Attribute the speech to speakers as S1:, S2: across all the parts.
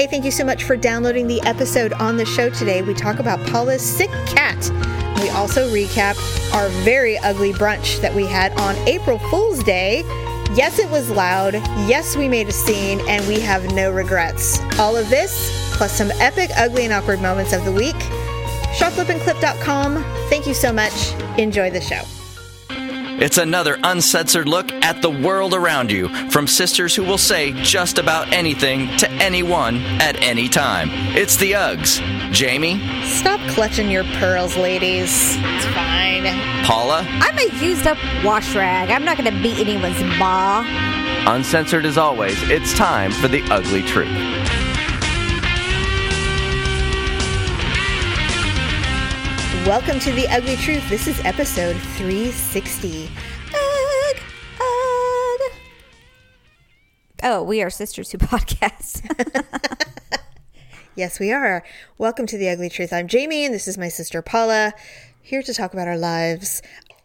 S1: Hey, thank you so much for downloading the episode on the show today. We talk about Paula's sick cat. We also recap our very ugly brunch that we had on April Fool's Day. Yes, it was loud. Yes, we made a scene, and we have no regrets. All of this, plus some epic, ugly, and awkward moments of the week. Sharplipandclip.com. Thank you so much. Enjoy the show.
S2: It's another uncensored look at the world around you from sisters who will say just about anything to anyone at any time. It's the Uggs. Jamie,
S1: Stop clutching your pearls, ladies. It's fine.
S2: Paula,
S3: I'm a used up wash rag. I'm not going to beat anyone's ma.
S2: uncensored as always, it's time for the ugly truth.
S1: Welcome to The Ugly Truth. This is episode 360. Ugh, ugh.
S3: Oh, we are Sisters Who Podcast.
S1: Yes, we are. Welcome to The Ugly Truth. I'm Jamie, and this is my sister Paula, here to talk about our lives.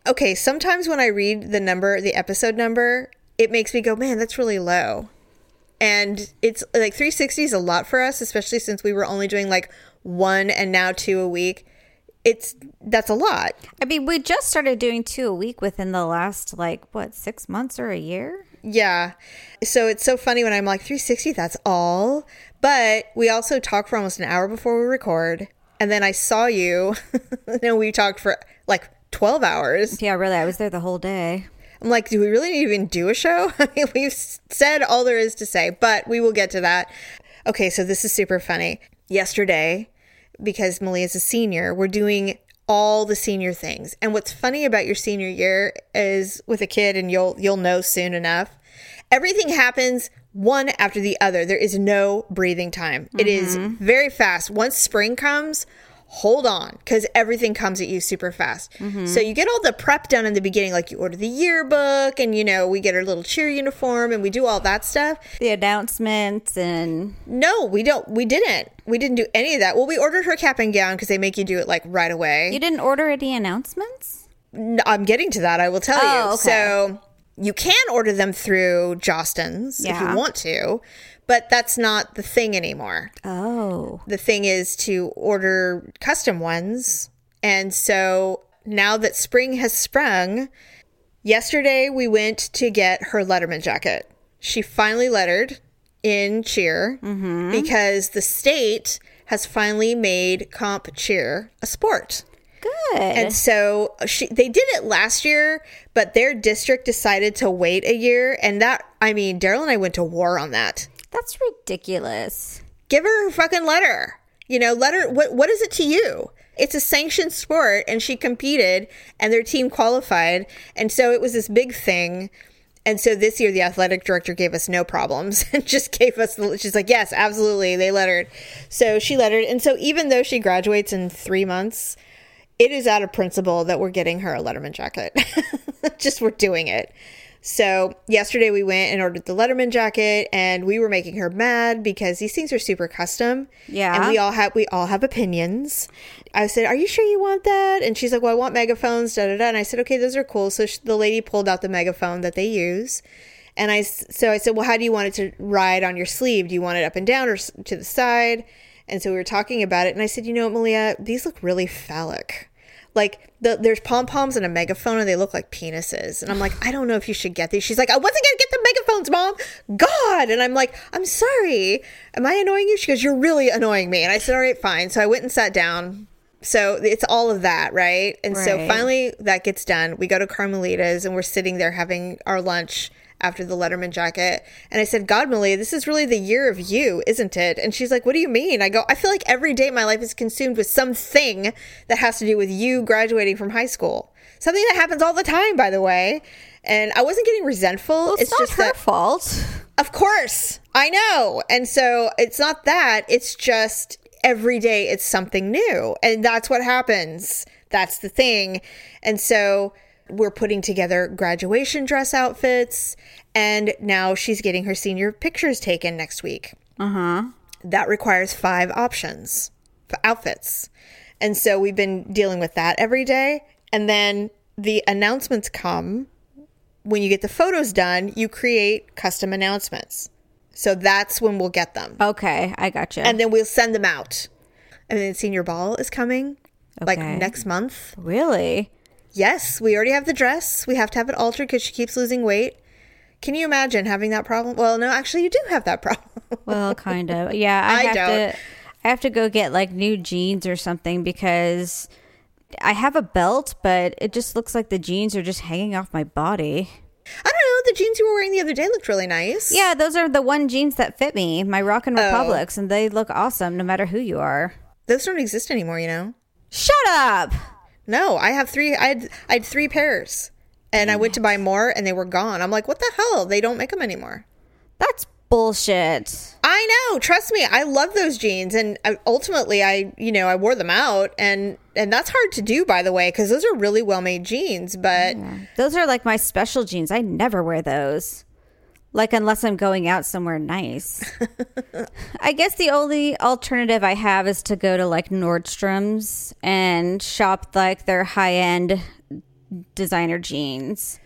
S1: Okay, sometimes when I read the number, the episode number, it makes me go, man, that's really low. And it's like 360 is a lot for us, especially since we were only doing like one and now two a week. It's that's a lot.
S3: I mean, we just started doing two a week within the last, like, what, six months or a year?
S1: Yeah. So it's so funny when I'm like 360, that's all. But we also talk for almost an hour before we record. And then I saw you. and we talked for like 12 hours.
S3: Yeah, really. I was there the whole day.
S1: I'm like, do we really need to even do a show? I mean, we've said all there is to say, but we will get to that. Okay, so this is super funny. Yesterday, because Malia's a senior, we're doing all the senior things. And what's funny about your senior year is with a kid, and you'll you'll know soon enough. Everything happens one after the other. There is no breathing time. It is mm-hmm. very fast. Once spring comes, hold on because everything comes at you super fast. Mm-hmm. So you get all the prep done in the beginning, like you order the yearbook, and you know we get our little cheer uniform, and we do all that stuff.
S3: The announcements and
S1: No, we don't. We didn't. We didn't do any of that. Well, we ordered her cap and gown because they make you do it like right away.
S3: you didn't order any announcements?
S1: No, I'm getting to that. I will tell
S3: Oh,
S1: you.
S3: okay.
S1: So you can order them through Jostens if you want to, but that's not the thing anymore.
S3: Oh.
S1: The thing is to order custom ones. And so now that spring has sprung, yesterday we went to get her Letterman jacket. She finally lettered in cheer mm-hmm. because the state has finally made comp cheer a sport.
S3: Good.
S1: And so uh, she, they did it last year, but their district decided to wait a year. And that, I mean, Daryl and I went to war on that.
S3: That's ridiculous.
S1: Give her her fucking letter. You know, let her, what, what is it to you? It's a sanctioned sport and she competed and their team qualified. And so it was this big thing. And so this year, the athletic director gave us no problems and just gave us the, she's like, yes, absolutely. They lettered. So she lettered. And so even though she graduates in three months, it is out of principle that we're getting her a Letterman jacket. just we're doing it. So yesterday we went and ordered the Letterman jacket, and we were making her mad because these things are super custom.
S3: Yeah.
S1: and we all have we all have opinions. I said, "Are you sure you want that?" And she's like, "Well, I want megaphones." Da da da. And I said, "Okay, those are cool." So sh- the lady pulled out the megaphone that they use, and I so I said, "Well, how do you want it to ride on your sleeve? Do you want it up and down or s- to the side?" And so we were talking about it, and I said, "You know, what, Malia, these look really phallic." Like the, there's pom poms and a megaphone, and they look like penises. And I'm like, I don't know if you should get these. She's like, I wasn't gonna get the megaphones, mom. God. And I'm like, I'm sorry. Am I annoying you? She goes, You're really annoying me. And I said, All right, fine. So I went and sat down. So it's all of that, right? And so finally that gets done. We go to Carmelita's and we're sitting there having our lunch after the Letterman jacket. And I said, God, Malia, this is really the year of you, isn't it? And she's like, What do you mean? I go, I feel like every day my life is consumed with something that has to do with you graduating from high school. Something that happens all the time, by the way. And I wasn't getting resentful.
S3: Well, it's, not her
S1: that
S3: fault.
S1: of course, I know. And so it's not that, it's just every day it's something new. And that's what happens. That's the thing. And so we're putting together graduation dress outfits. And now she's getting her senior pictures taken next week. Uh huh. That requires five options for outfits. And so we've been dealing with that every day. And then the announcements come when you get the photos done, you create custom announcements. So that's when we'll get them.
S3: Okay, I gotcha.
S1: And then we'll send them out. And then senior ball is coming like next month.
S3: really?
S1: Yes, we already have the dress. We have to have it altered because she keeps losing weight. Can you imagine having that problem? Well, no, actually, you do have that problem.
S3: Well, kind of. Yeah, I,
S1: I
S3: have
S1: don't.
S3: to. I have to go get like new jeans or something because I have a belt, but it just looks like the jeans are just hanging off my body.
S1: I don't know. The jeans you were wearing the other day looked really nice.
S3: Yeah, those are the one jeans that fit me, my Rock and
S1: Oh.
S3: Republics, and they look awesome no matter who you are.
S1: Those don't exist anymore, you know?
S3: Shut up.
S1: No, I have three. I had, I had three pairs. And I went to buy more and they were gone. I'm like, what the hell? They don't make them anymore.
S3: That's bullshit.
S1: I know. Trust me. I love those jeans, and I, ultimately, I you know I wore them out, and and that's hard to do, by the way, because those are really well made jeans. But
S3: Those are like my special jeans. I never wear those. Like unless I'm going out somewhere nice. I guess the only alternative I have is to go to like Nordstrom's and shop like their high end designer jeans.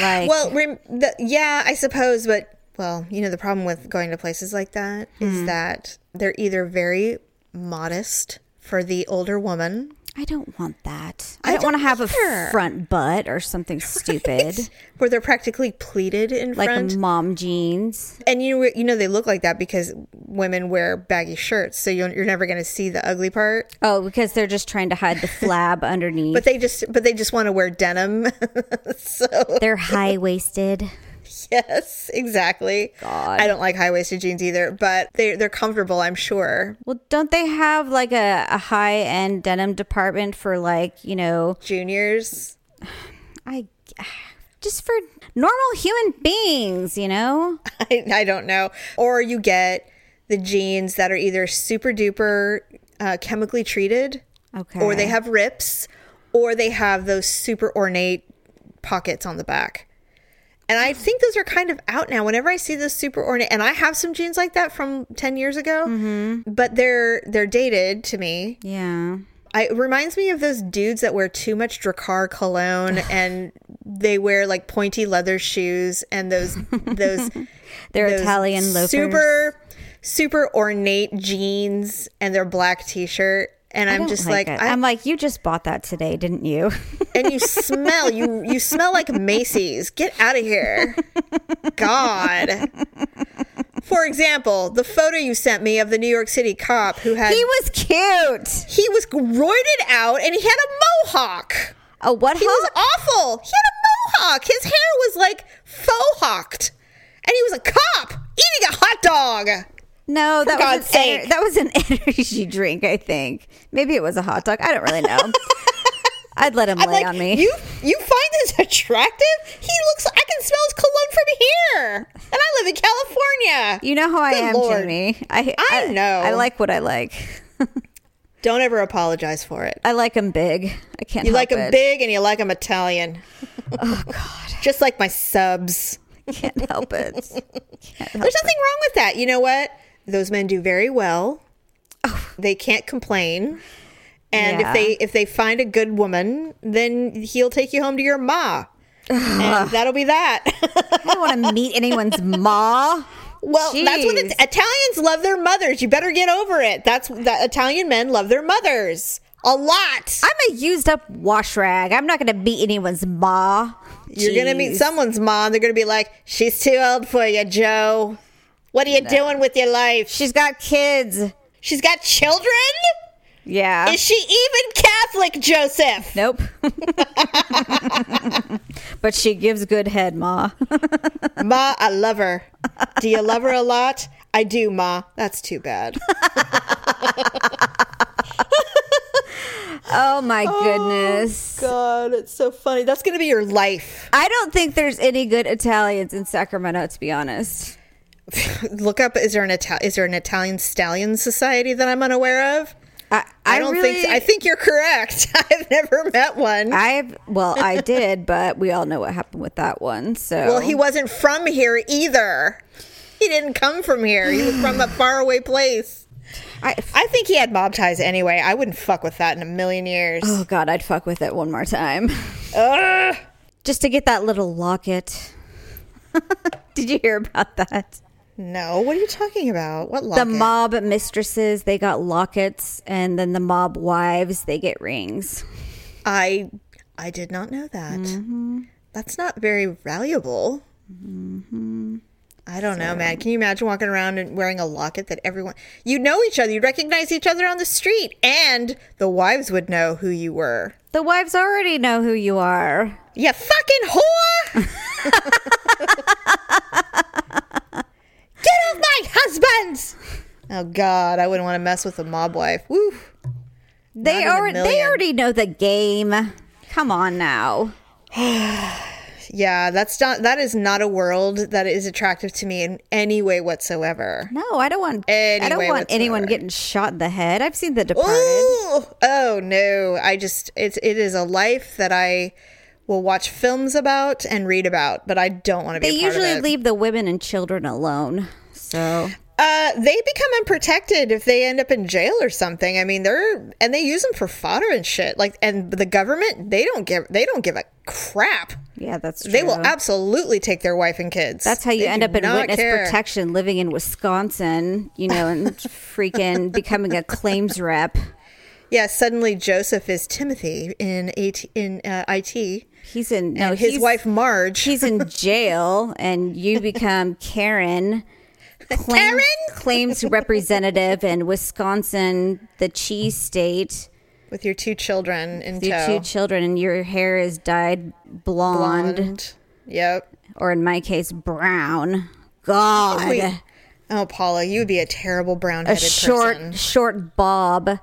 S3: Like
S1: well, rem- the, yeah, I suppose. But well, you know, the problem with going to places like that is
S3: Hmm.
S1: that they're either very modest for the older woman,
S3: I don't want that.
S1: I
S3: I don't, want to have
S1: either.
S3: a front butt or something stupid.
S1: where they're practically pleated in
S3: Like
S1: front.
S3: Like mom jeans.
S1: and you you know they look like that because women wear baggy shirts, so you're, you're never going to see the ugly part.
S3: Oh, because they're just trying to hide the flab underneath.
S1: But they just but they just want to wear denim. so
S3: they're high waisted.
S1: yes, exactly.
S3: God.
S1: I don't like high waisted jeans either, but they they're comfortable. I'm sure.
S3: Well, don't they have like a, a high end denim department for like, you know,
S1: Juniors.
S3: I just for normal human beings, you know?
S1: I, I don't know. Or you get the jeans that are either super duper uh, chemically treated,
S3: Okay.
S1: or they have rips, or they have those super ornate pockets on the back. And I think those are kind of out now. Whenever I see those super ornate, and I have some jeans like that from ten years ago,
S3: Mm-hmm.
S1: but they're they're dated to me.
S3: Yeah.
S1: I, it reminds me of those dudes that wear too much Drakkar cologne and they wear like pointy leather shoes and those those
S3: They're
S1: those
S3: Italian loafers.
S1: super super ornate jeans and their black t-shirt and I'm just like,
S3: it.
S1: I,
S3: I'm like, you just bought that today, didn't you?
S1: and you smell you you smell like Macy's. Get out of here. God. For example, the photo you sent me of the New York City cop who had
S3: he was cute.
S1: he was roided out and he had a mohawk.
S3: Oh, what?
S1: He was awful. He had a mohawk. His hair was like faux hawked. And he was a cop eating a hot dog.
S3: No, that was, ener- that was an energy drink, I think. Maybe it was a hot dog. I don't really know. I'd let him
S1: I'm
S3: lay
S1: like,
S3: on me.
S1: you you find this attractive? He looks. I can smell his cologne from here, and I live in California.
S3: You know how I
S1: Good
S3: am,
S1: Lord.
S3: Jimmy. I,
S1: I know.
S3: I like what I like.
S1: Don't ever apologize for it.
S3: I like him big. I can't.
S1: You like him
S3: it.
S1: big, and you like him Italian.
S3: Oh God,
S1: Just like my subs.
S3: can't help it. Can't help
S1: There's nothing wrong with that. You know what? Those men do very well. Oh. They can't complain. And
S3: Yeah.
S1: if they if they find a good woman, then he'll take you home to your ma. and that'll be that.
S3: I don't want to meet anyone's ma.
S1: well, that's what
S3: Jeez.
S1: it, Italians love their mothers. You better get over it. That's that Italian men love their mothers a lot.
S3: I'm a used up wash rag. I'm not going to meet anyone's ma.
S1: You're gonna meet
S3: Jeez.
S1: someone's mom. They're gonna be like, "She's too old for you, Joe. What are you doing with your life?
S3: She's got kids.
S1: She's got children."
S3: Yeah.
S1: Is she even Catholic, Joseph?
S3: nope. but she gives good head, ma.
S1: Ma, I love her. Do you love her a lot? I do, Ma. That's too bad.
S3: oh my oh, goodness.
S1: God, it's so funny. That's going to be your life.
S3: I don't think there's any good Italians in Sacramento, to be honest.
S1: Look up. Is there an Ital- Is there an Italian stallion society that I'm unaware of?
S3: I,
S1: I, don't think. So. I think you're correct. I've never met one.
S3: I've well, I did, but we all know what happened with that one. So
S1: well, he wasn't from here either. He didn't come from here. He was from a faraway place.
S3: I,
S1: I think he had mob ties anyway. I wouldn't fuck with that in a million years.
S3: oh god, I'd fuck with it one more time
S1: Ugh.
S3: just to get that little locket. did you hear about that?
S1: No, what are you talking about? What locket?
S3: The mob mistresses, they got lockets, and then the mob wives, they get rings.
S1: I I did not know that. Mm-hmm. That's not very valuable. Mm-hmm. I don't know, man. Can you imagine walking around and wearing a locket that everyone you know each other, you'd recognize each other on the street, and the wives would know who you were.
S3: The wives already know who you are.
S1: You fucking whore! Get off my husbands! Oh God, I wouldn't want to mess with a mob wife. Woo!
S3: They
S1: Not in a
S3: already they already know the game. Come on now.
S1: Yeah, that's not that is not a world that is attractive to me in any way whatsoever.
S3: No, I don't want I don't want anyone getting shot in the head. I've seen The Departed.
S1: Ooh, oh no, I just it's it is a life that I will watch films about and read about, but I don't want to be.
S3: They usually leave the women and children alone. So
S1: Uh, they become unprotected if they end up in jail or something. I mean, they're and they use them for fodder and shit. Like, and the government they don't give they don't give a crap.
S3: yeah, that's true.
S1: They will absolutely take their wife and kids.
S3: That's how you
S1: They
S3: end up in witness
S1: care.
S3: protection, living in Wisconsin, you know, and freaking becoming a claims rep.
S1: Yeah, suddenly Joseph is Timothy in AT, in uh, IT.
S3: He's in no,
S1: his wife Marge.
S3: He's in jail, and you become Karen. Claim,
S1: Karen?
S3: claims representative in Wisconsin, the cheese state.
S1: with your two children in
S3: Your
S1: tow.
S3: two children, and your hair is dyed blonde,
S1: Blonde. Yep.
S3: or in my case, brown. God,
S1: Wait. Oh, Paula, you would be a terrible brown
S3: a
S1: headed
S3: short,
S1: person.
S3: short bob.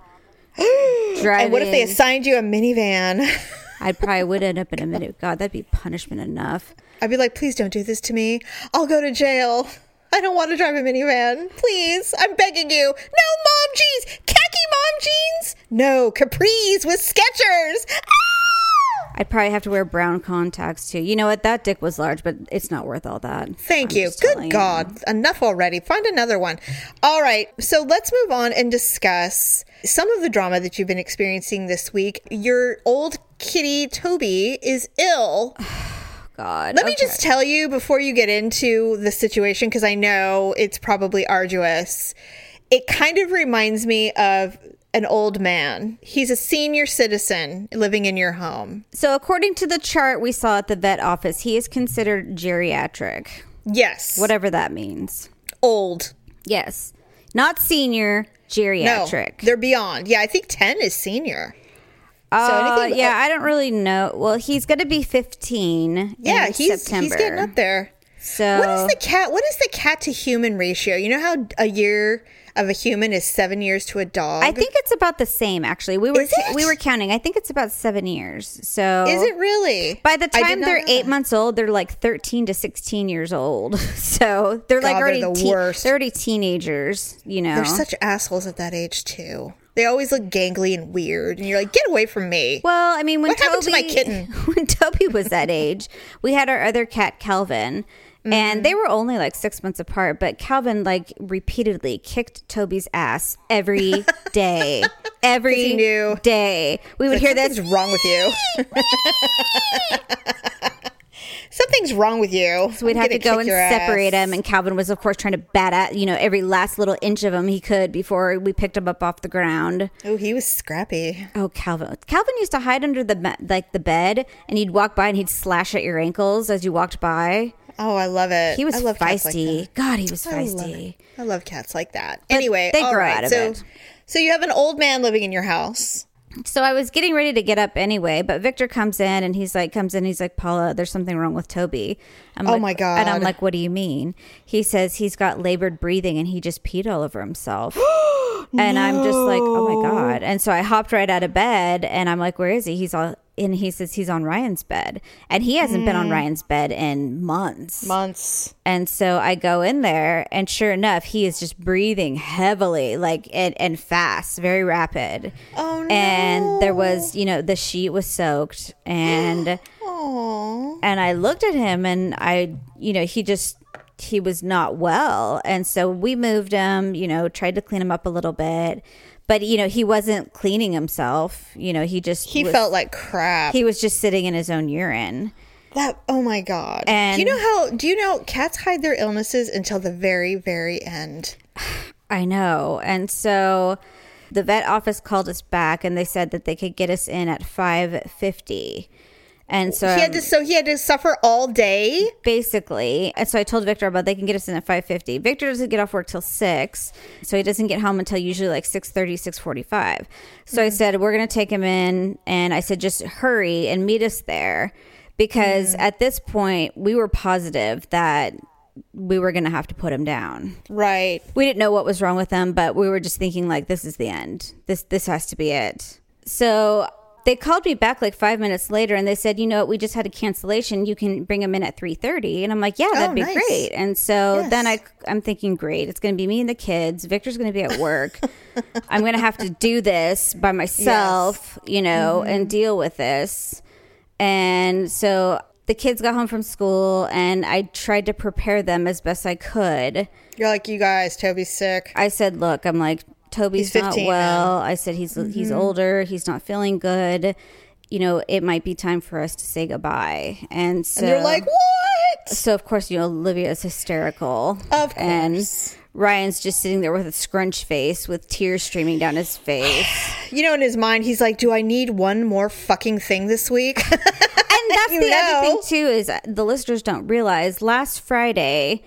S3: Driving.
S1: And what if they assigned you a minivan?
S3: I probably would end up in a minute. God, that'd be punishment enough.
S1: I'd be like, please don't do this to me. I'll go to jail. I don't want to drive a minivan. Please, I'm begging you. No mom jeans, khaki mom jeans. No capris with Skechers. Ah!
S3: I'd probably have to wear brown contacts too. You know what? That dick was large, but it's not worth all that.
S1: Thank
S3: I'm
S1: you. Good
S3: you.
S1: God. Enough already. Find another one. All right. So let's move on and discuss some of the drama that you've been experiencing this week. Your old kitty, Toby, is ill.
S3: Oh, God.
S1: Let me just tell you before you get into the situation, because I know it's probably arduous. It kind of reminds me of an old man. He's a senior citizen living in your home.
S3: So, according to the chart we saw at the vet office, he is considered geriatric,
S1: Yes.
S3: whatever that means.
S1: Old.
S3: Yes. Not senior,
S1: No.
S3: geriatric.
S1: They're beyond. Yeah, I think 10 is senior.
S3: Uh,
S1: anything-
S3: yeah, I don't really know. Well, he's going to be 15
S1: Yeah,
S3: in
S1: he's
S3: September.
S1: he's getting up there.
S3: So,
S1: What is the cat? What is the cat to human ratio? You know how a year of a human is seven years to a dog.
S3: I think it's about the same, actually. We were we were counting. I think it's about seven years. So
S1: Is it really?
S3: By the time they're eight
S1: that.
S3: months old, they're like thirteen to sixteen years old. So they're like
S1: God, they're
S3: already
S1: the
S3: teen-
S1: worst.
S3: they're already teenagers. You know,
S1: They're such assholes at that age too. They always look gangly and weird, and you're like, get away from me.
S3: Well, I mean, when
S1: What happened to my kitten?
S3: when Toby was that age, we had our other cat Calvin,
S1: Mm-hmm.
S3: and they were only like six months apart. But Calvin like repeatedly kicked Toby's ass every day, every day. We would
S1: Like,
S3: hear this.
S1: Something's wrong with you. Something's wrong with you.
S3: So we'd have to go and separate him, and Calvin was, of course, trying to bat at you know every last little inch of him he could before we picked him up off the ground.
S1: Oh, he was scrappy.
S3: Oh, Calvin! Calvin used to hide under the like the bed, and he'd walk by and he'd slash at your ankles as you walked by.
S1: Oh, I love it.
S3: He was
S1: I love cats like
S3: feisty. God, he was
S1: I love
S3: feisty.
S1: I love cats like that. anyway,
S3: they
S1: all
S3: grow
S1: right,
S3: out of
S1: so,
S3: it.
S1: So you have an old man living in your house.
S3: So I was getting ready to get up anyway, but Victor comes in and he's like, comes in, he's like, Paula, there's something wrong with Toby. I'm
S1: Oh
S3: like-
S1: my God.
S3: And I'm like, what do you mean? He says he's got labored breathing and he just peed all over himself. And I'm just like, oh my God. And so I hopped right out of bed and I'm like, where is he? He's all, and he says he's on Ryan's bed. And he hasn't been on hmm. Ryan's bed in months.
S1: Months.
S3: And so I go in there, and sure enough, he is just breathing heavily, like and, and fast, very rapid.
S1: Oh, no.
S3: And there was, you know, the sheet was soaked, and And I looked at him, and I, you know, he just he was not well, and so we moved him, you know, tried to clean him up a little bit, but you know, he wasn't cleaning himself. You know, he just
S1: He
S3: was-
S1: felt like crap.
S3: he was just sitting in his own urine.
S1: That oh my god.
S3: And-
S1: do you know how do you know cats hide their illnesses until the very very end?
S3: I know. And so the vet office called us back and they said that they could get us in at 550. And so
S1: He had to so he had to suffer all day.
S3: basically, and so I told Victor about they can get us in at 550. Victor doesn't get off work till 6, so he doesn't get home until usually like 6:30, 6:45. So I mm. said we're going to take him in and I said just hurry and meet us there because mm. at this point we were positive that we were going to have to put him down
S1: Right.
S3: we didn't know what was wrong with them, but we were just thinking like this is the end. This this has to be it. So they called me back like five minutes later and they said, you know what, we just had a cancellation. You can bring them in at three thirty. And I'm like, yeah, that'd
S1: Oh,
S3: be
S1: nice.
S3: great. And so
S1: Yes.
S3: then I I'm thinking, great, it's gonna be me and the kids. Victor's gonna be at work. I'm gonna have to do this by myself, you know,
S1: Mm-hmm.
S3: and deal with this. And so the kids got home from school and I tried to prepare them as best I could.
S1: You're like you guys. Toby's sick.
S3: I said, look, I'm like, Toby's not
S1: 15
S3: well. I said he's he's mm-hmm. older. He's not feeling good. You know, it might be time for us to say goodbye. And so
S1: And you're like what?
S3: so of course, you know, Olivia is hysterical.
S1: Of
S3: And
S1: course.
S3: Ryan's just sitting there with a scrunch face with tears streaming down his face.
S1: You know, in his mind, he's like, "Do I need one more fucking thing this week?"
S3: And that's the other thing too is the listeners don't realize last Friday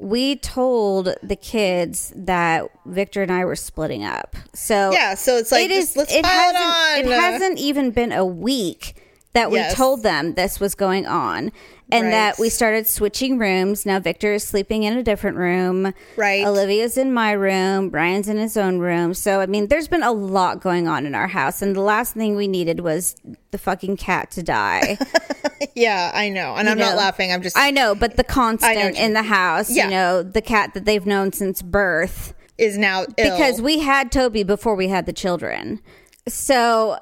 S3: we told the kids that Victor and I were splitting up. So
S1: Yeah, so it's like, just let's pile it
S3: hasn't,
S1: on.
S3: It uh, hasn't even been a week that we
S1: Yes.
S3: told them this was going on. And
S1: Right.
S3: that we started switching rooms. Now Victor is sleeping in a different room.
S1: Right.
S3: Olivia's in my room. Ryan's in his own room. So I mean, there's been a lot going on in our house, and the last thing we needed was the fucking cat to die.
S1: yeah, I know, and I'm not laughing. I'm just.
S3: I know, but the constant in the house,
S1: Yeah.
S3: you know, the cat that they've known since birth.
S1: is now ill.
S3: Because we had Toby before we had the children. So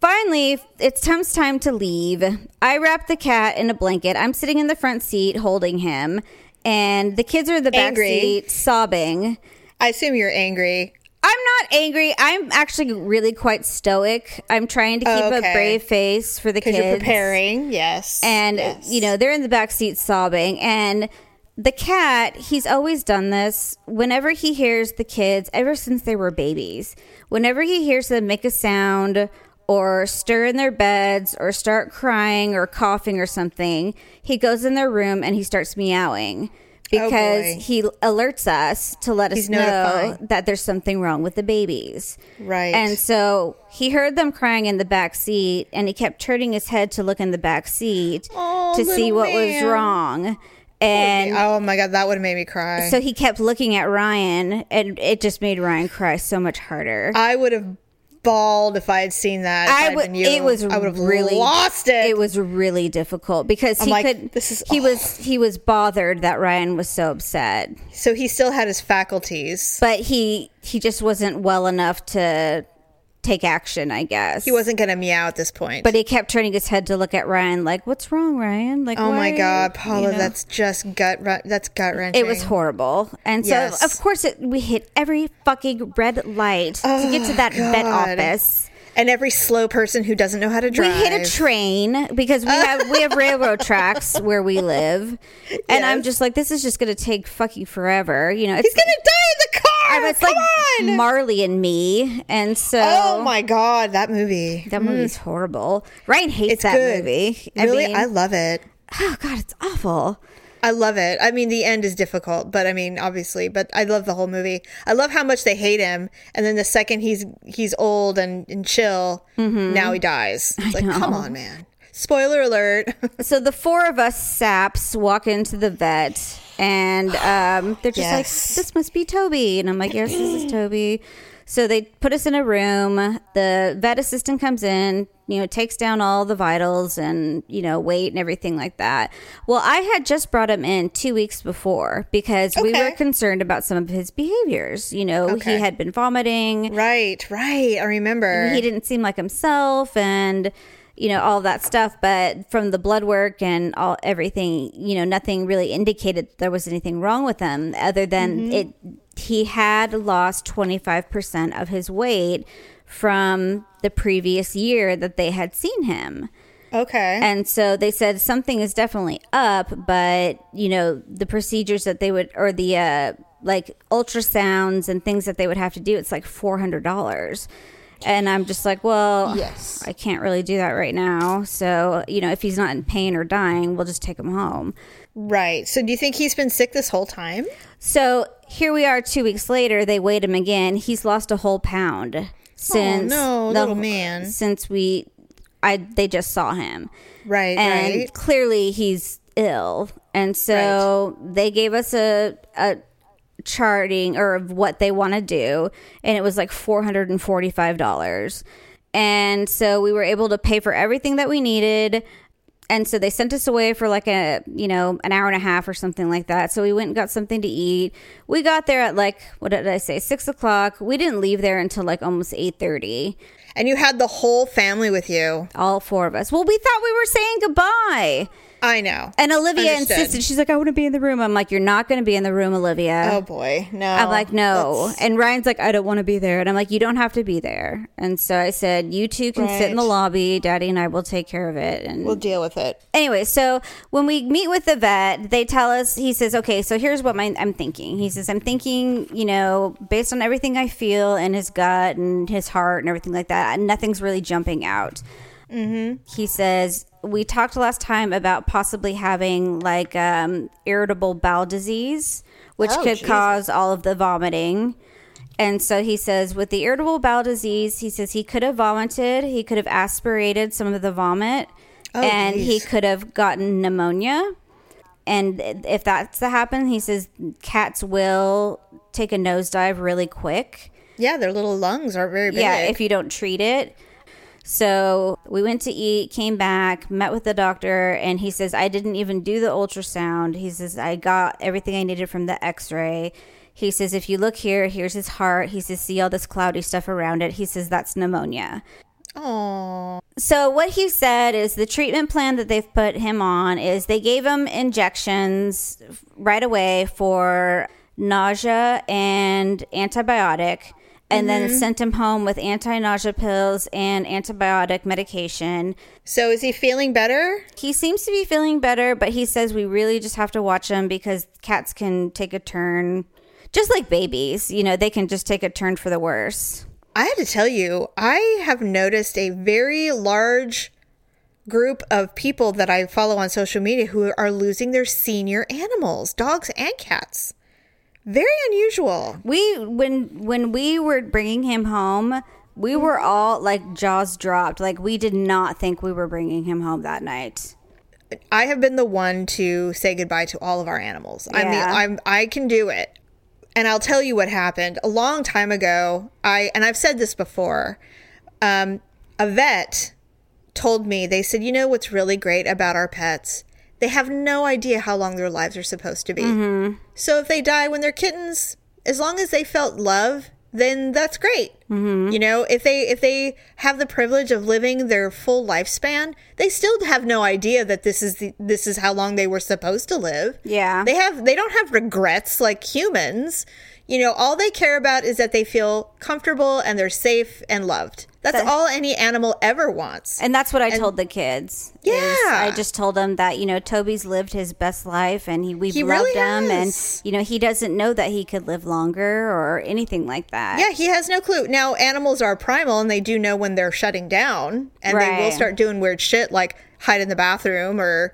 S3: finally, it's Tom's time to leave. I wrap the cat in a blanket. I'm sitting in the front seat holding him, and the kids are in the back
S1: Angry.
S3: seat sobbing.
S1: I assume you're angry.
S3: I'm not angry. I'm actually really quite stoic. I'm trying to keep
S1: Oh, Okay.
S3: a brave face for the kids.
S1: you're preparing, yes.
S3: and
S1: yes.
S3: you know they're in the back seat sobbing and the cat he's always done this whenever he hears the kids ever since they were babies whenever he hears them make a sound or stir in their beds or start crying or coughing or something he goes in their room and he starts meowing Oh, because
S1: Oh,
S3: he alerts us to let
S1: He's
S3: us know
S1: notifying.
S3: that there's something wrong with the babies
S1: Right.
S3: and so he heard them crying in the back seat and he kept turning his head to look in the back seat
S1: Aw,
S3: to see what was wrong. And
S1: oh my god, that would have made me cry.
S3: so he kept looking at Ryan and it just made Ryan cry so much harder.
S1: I would have bawled if I had seen that.
S3: I would.
S1: you.
S3: It was
S1: I would have
S3: really
S1: lost it.
S3: It was really difficult because he
S1: like,
S3: could.
S1: this is-
S3: he was he was bothered that Ryan was so upset,
S1: so he still had his faculties.
S3: but he he just wasn't well enough to take action. I guess
S1: He wasn't gonna meow at this point.
S3: But he kept turning his head to look at Ryan, like, "What's wrong, Ryan?" Like,
S1: oh my
S3: why-"
S1: god,
S3: you
S1: Paula,
S3: know?
S1: that's just gut. ru- That's gut wrenching.
S3: It was horrible, and so
S1: Yes.
S3: of course it, we hit every fucking red light to get to that vet
S1: Oh,
S3: office.
S1: And every slow person who doesn't know how to drive.
S3: We hit a train because we have we have railroad tracks where we live, and I'm just like, this is just going to take fucking forever. You know,
S1: He's gonna die in the car. was
S3: like
S1: on.
S3: Marley and me, and so
S1: oh my god, that movie.
S3: that movie's horrible. Ryan hates
S1: It's
S3: that
S1: good.
S3: movie.
S1: Really,
S3: I mean,
S1: I love it.
S3: oh god, it's awful.
S1: I love it. I mean, the end is difficult, but I mean, obviously, but I love the whole movie. I love how much they hate him, and then the second he's he's old and, and chill,
S3: Mm-hmm.
S1: now he dies. It's like, come on, man. Spoiler alert.
S3: So the four of us saps walk into the vet, and um, they're just like, "This must be Toby," and I'm like, "Yes, this is Toby." So they put us in a room. The vet assistant comes in, you know, takes down all the vitals and you know weight and everything like that. Well, I had just brought him in two weeks before because we were concerned about some of his behaviors. You know,
S1: Okay.
S3: he had been vomiting
S1: right, right. I remember.
S3: he didn't seem like himself and you know all that stuff but from the blood work and all everything you know nothing really indicated there was anything wrong with him other than it he had lost 25% of his weight from the previous year that they had seen him
S1: Okay.
S3: And so they said something is definitely up, but you know, the procedures that they would or the uh like ultrasounds and things that they would have to do, it's like four hundred dollars. And I'm just like, well,
S1: Yes.
S3: I can't really do that right now. So, you know, if he's not in pain or dying, we'll just take him home.
S1: right. So do you think he's been sick this whole time?
S3: So here we are two weeks later, they weighed him again. He's lost a whole pound oh, since oh,
S1: no, little man.
S3: Since we I they just saw him.
S1: Right,
S3: and
S1: right.
S3: clearly he's ill and so they gave us a, a charting or of what they want to do and it was like $445 and so we were able to pay for everything that we needed and so they sent us away for like a you know an hour and a half or something like that. So we went and got something to eat. We got there at like what did i say six o'clock. We didn't leave there until like almost 8.30
S1: And you had the whole family with you.
S3: all four of us. Well we thought we were saying goodbye
S1: I know.
S3: And Olivia
S1: Understood.
S3: insisted. She's like, I want to be in the room. I'm like, you're not going to be in the room, Olivia.
S1: Oh boy, no.
S3: I'm like, no.
S1: That's-
S3: And Ryan's like, I don't want to be there. And I'm like, you don't have to be there. And so I said, you two can sit in the lobby. Daddy and I will take care of it. And
S1: We'll deal with it.
S3: anyway, so when we meet with the vet, they tell us, he says, okay, so here's what my, I'm thinking. He says, I'm thinking, you know, based on everything I feel in his gut and his heart and everything like that, nothing's really jumping out. Mm-hmm. He says, we talked last time about possibly having like um, irritable bowel disease, which
S1: Oh,
S3: could
S1: Jesus.
S3: cause all of the vomiting. And so he says, with the irritable bowel disease, he says he could have vomited, he could have aspirated some of the vomit,
S1: Oh,
S3: and he could have gotten pneumonia. And if that's to happen, he says cats will take a nosedive really quick.
S1: Yeah, their little lungs aren't very big.
S3: Yeah, if you don't treat it. So we went to eat, came back, met with the doctor, and he says, I didn't even do the ultrasound. He says, I got everything I needed from the x ray. He says, if you look here, here's his heart. He says, see all this cloudy stuff around it. He says, that's pneumonia.
S1: Oh,
S3: So what he said is the treatment plan that they've put him on is they gave him injections right away for nausea and antibiotic and then mm-hmm. sent him home with anti-nausea pills and antibiotic medication.
S1: so is he feeling better?
S3: He seems to be feeling better, but he says we really just have to watch him because cats can take a turn just like babies, you know, they can just take a turn for the worse.
S1: I had to tell you, I have noticed a very large group of people that I follow on social media who are losing their senior animals, dogs and cats. Very unusual.
S3: We when when we were bringing him home, we were all like jaws dropped. Like we did not think we were bringing him home that night.
S1: I have been the one to say goodbye to all of our animals. I'm the I'm I can do it. And I'll tell you what happened. A long time ago, I and I've said this before. Um, a vet told me they said, "You know what's really great about our pets? They have no idea how long their lives are supposed to be. Mm-hmm. So if they die when they're kittens, as long as they felt love, then that's great. Mm-hmm. You know, if they if they have the privilege of living their full lifespan, they still have no idea that this is the this is how long they were supposed to live.
S3: Yeah.
S1: They have they don't have regrets like humans. You know, all they care about is that they feel comfortable and they're safe and loved. That's
S3: That-
S1: all any animal ever wants.
S3: And that's what I told the kids.
S1: Yeah.
S3: I just told them that you know Toby's lived his best life, and he we've
S1: He
S3: loved
S1: really
S3: him,
S1: has.
S3: and you know he doesn't know that he could live longer or anything like that.
S1: Yeah, he has no clue. Now, animals are primal and they do know when they're shutting down and they will start doing weird shit like hide in the bathroom or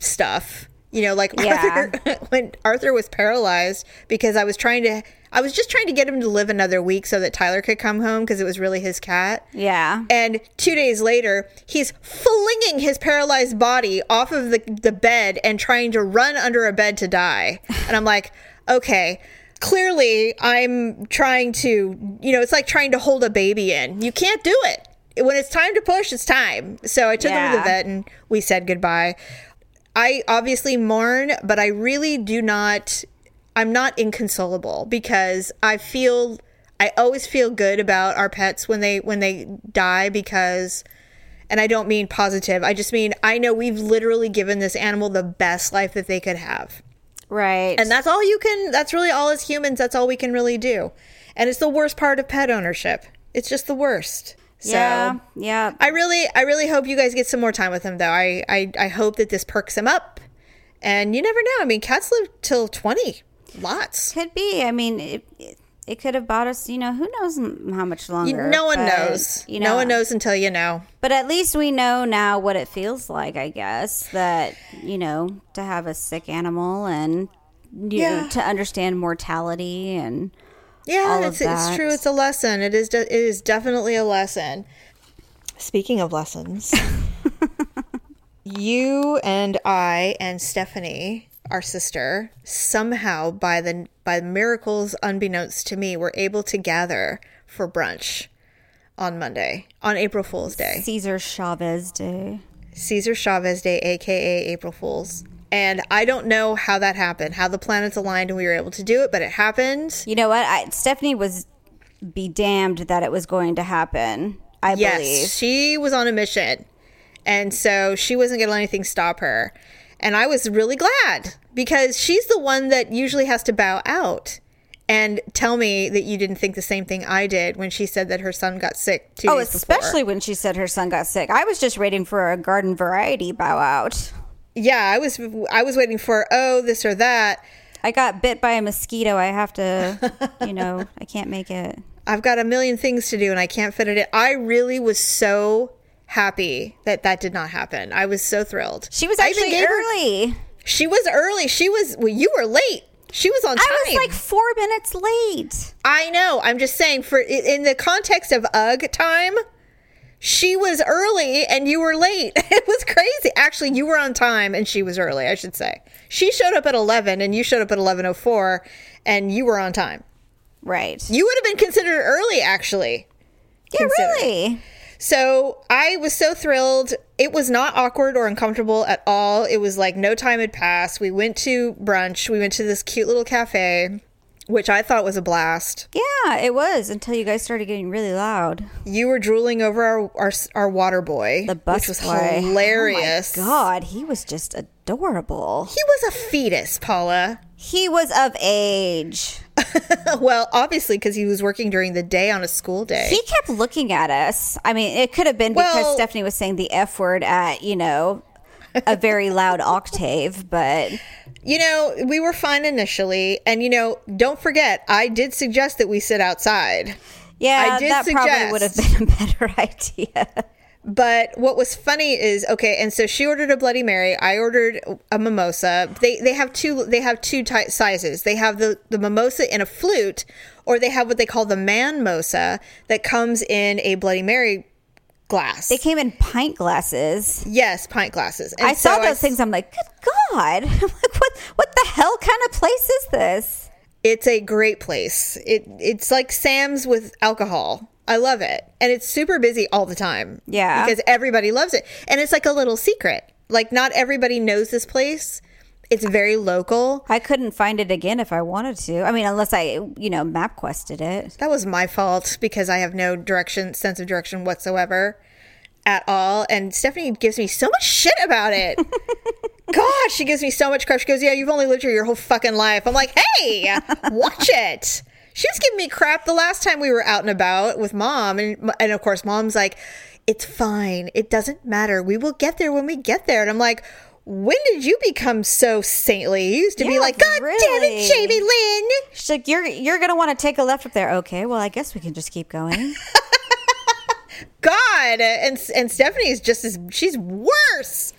S1: stuff. You know, like
S3: Yeah.
S1: Arthur, when Arthur was paralyzed because I was trying to, I was just trying to get him to live another week so that Tyler could come home because it was really his cat.
S3: yeah.
S1: And two days later, he's flinging his paralyzed body off of the, the bed and trying to run under a bed to die. And I'm like, okay, clearly I'm trying to, you know, it's like trying to hold a baby in. You can't do it. When it's time to push, it's time. So I took him to the vet and we said goodbye. I obviously mourn, but I really do not. I'm not inconsolable because I feel I always feel good about our pets when they when they die because and I don't mean positive. I just mean I know we've literally given this animal the best life that they could have.
S3: Right.
S1: And that's all you can that's really all as humans that's all we can really do. And it's the worst part of pet ownership. It's just the worst. So
S3: Yeah, yeah.
S1: I really, I really hope you guys get some more time with him, though. I, I, I hope that this perks him up. And you never know. I mean, cats live till twenty. Lots.
S3: Could be. I mean, it, it, it could have bought us. You know, who knows how much
S1: You,
S3: longer?
S1: no one
S3: but,
S1: knows.
S3: You know,
S1: no one knows until you know.
S3: But at least we know now what it feels like. I guess that you know to have a sick animal and you
S1: Yeah.
S3: know, to understand mortality and
S1: Yeah, it's, it's true. It's a lesson. It is. De- it is definitely a lesson. Speaking of lessons, you and I and Stephanie, our sister, somehow by the by miracles unbeknownst to me, were able to gather for brunch on Monday, on April Fool's Day.
S3: Cesar Chavez Day.
S1: Cesar Chavez Day, aka April Fools. And I don't know how that happened, how the planets aligned and we were able to do it, but it happened.
S3: You know what? I, Stephanie was be damned that it was going to happen. I
S1: Yes,
S3: believe.
S1: she was on a mission. And so she wasn't going to let anything stop her. And I was really glad because she's the one that usually has to bow out and tell me that you didn't think the same thing I did when she said that her son got sick two
S3: Oh,
S1: days before.
S3: especially when she said her son got sick. I was just waiting for a garden variety bow out.
S1: Yeah, I was I was waiting for oh this or that.
S3: I got bit by a mosquito. I have to, you know, I can't make it.
S1: I've got a million things to do and I can't fit it in. I really was so happy that that did not happen. I was so thrilled.
S3: She was actually
S1: gave her-
S3: early.
S1: she was early. She was well, you were late. She was on time.
S3: I was like four minutes late.
S1: I know. I'm just saying for in the context of UG time, she was early and you were late. It was crazy. Actually, you were on time and she was early, I should say. She showed up at 11 and you showed up at 11:04 and you were on time.
S3: Right.
S1: You would have been considered early actually.
S3: yeah,
S1: considered.
S3: really.
S1: So I was so thrilled. It was not awkward or uncomfortable at all. It was like no time had passed. We went to brunch. We went to this cute little cafe, which I thought was a blast.
S3: Yeah, it was until you guys started getting really loud.
S1: You were drooling over our our, our water boy,
S3: The bus
S1: which was
S3: boy.
S1: hilarious.
S3: Oh my god, he was just adorable.
S1: He was a fetus, Paula.
S3: He was of age.
S1: well, obviously because he was working during the day on a school day.
S3: He kept looking at us. I mean, it could have been because
S1: Well-
S3: Stephanie was saying the F word at, you know, a very loud octave, but
S1: You know, we were fine initially, and you know, don't forget, I did suggest that we sit outside.
S3: yeah,
S1: I did
S3: that probably would have been a better idea.
S1: But what was funny is okay, and so she ordered a Bloody Mary. I ordered a mimosa. They they have two they have two ty- sizes. They have the the mimosa in a flute, or they have what they call the man mosa that comes in a Bloody Mary glass.
S3: They came in pint glasses.
S1: yes, pint glasses. And
S3: I saw
S1: so
S3: those things. I'm like, good God. I'm like, what, what the hell kind of place is this?
S1: It's a great place. It it's like Sam's with alcohol. I love it. And it's super busy all the time.
S3: Yeah.
S1: Because everybody loves it. And it's like a little secret. Like not everybody knows this place. It's very local.
S3: I couldn't find it again if I wanted to. I mean, unless I, you know, map quested it.
S1: That was my fault because I have no direction, sense of direction whatsoever at all. And Stephanie gives me so much shit about it. God, she gives me so much crap. She goes, Yeah, you've only lived here your whole fucking life. I'm like, Hey, watch it. She was giving me crap the last time we were out and about with mom. And, and of course, mom's like, It's fine. It doesn't matter. We will get there when we get there. And I'm like, when did you become so saintly? You used to be like, God damn it, Jamie Lynn.
S3: She's like, you're you're gonna want to take a left up there. Okay, well, I guess we can just keep going.
S1: God, and and Stephanie's just as she's worse.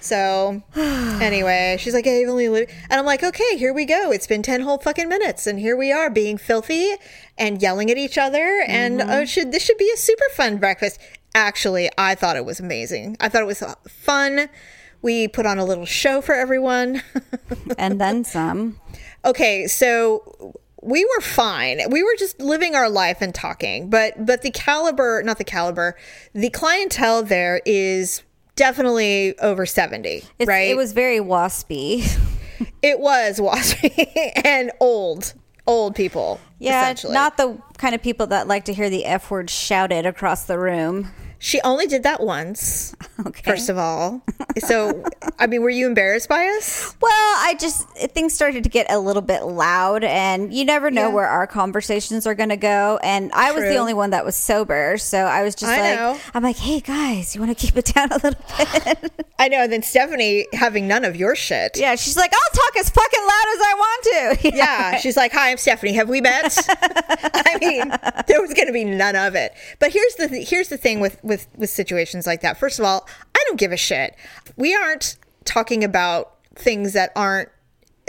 S1: So anyway, she's like, "I've only lived," and I'm like, "Okay, here we go. It's been ten whole fucking minutes, and here we are being filthy and yelling at each other, and
S3: Mm-hmm.
S1: uh, should this should be a super fun breakfast." Actually, I thought it was amazing. I thought it was uh, fun. We put on a little show for everyone.
S3: and then some.
S1: okay so we were fine we were just living our life and talking but but the caliber not the caliber the clientele there is definitely over 70
S3: It's,
S1: right
S3: It was very waspy.
S1: it was waspy and old old people
S3: Yeah,
S1: essentially
S3: not the kind of people that like to hear the F word shouted across the room.
S1: She only did that once,
S3: Okay.
S1: first of all. So, I mean, were you embarrassed by us?
S3: Well, I just things started to get a little bit loud, and you never know
S1: Yeah.
S3: where our conversations are going to go. And I was the only one that was sober, so I was just
S1: I
S3: like,
S1: know.
S3: I'm like, hey guys, you want to keep it down a little bit?
S1: I know. And then Stephanie having none of your shit.
S3: yeah, she's like, I'll talk as fucking loud as I want to.
S1: Yeah, she's like, "Hi, I'm Stephanie. Have we met?" I mean, there was going to be none of it. But here's the th- here's the thing with with with situations like that. First of all, I don't give a shit. We aren't talking about things that aren't.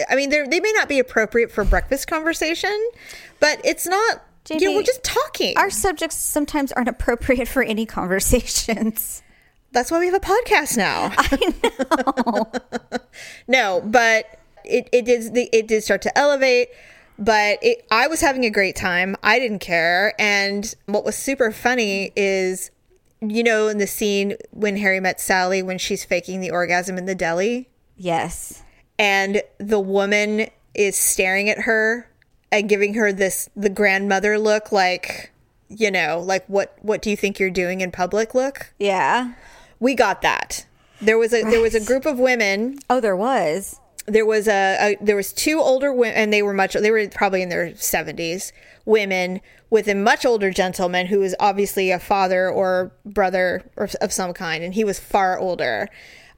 S1: I mean, they they may not be appropriate for breakfast conversation, but it's not. you know, we're just talking.
S3: Our subjects sometimes aren't appropriate for any conversations.
S1: That's why we have a podcast now. I know. no, but it, it did it did start to elevate. But it, I was having a great time. I didn't care. And what was super funny is, you know, in the scene when Harry met Sally when she's faking the orgasm in the deli,
S3: Yes.
S1: and the woman is staring at her and giving her this the grandmother look, like, you know, like what what do you think you're doing in public? Look
S3: Yeah.
S1: we got that. There was a there was a group of women.
S3: Oh, there was.
S1: There was a, a there was two older women, and they were much they were probably in their seventies. Women with a much older gentleman who was obviously a father or brother or of some kind, and he was far older.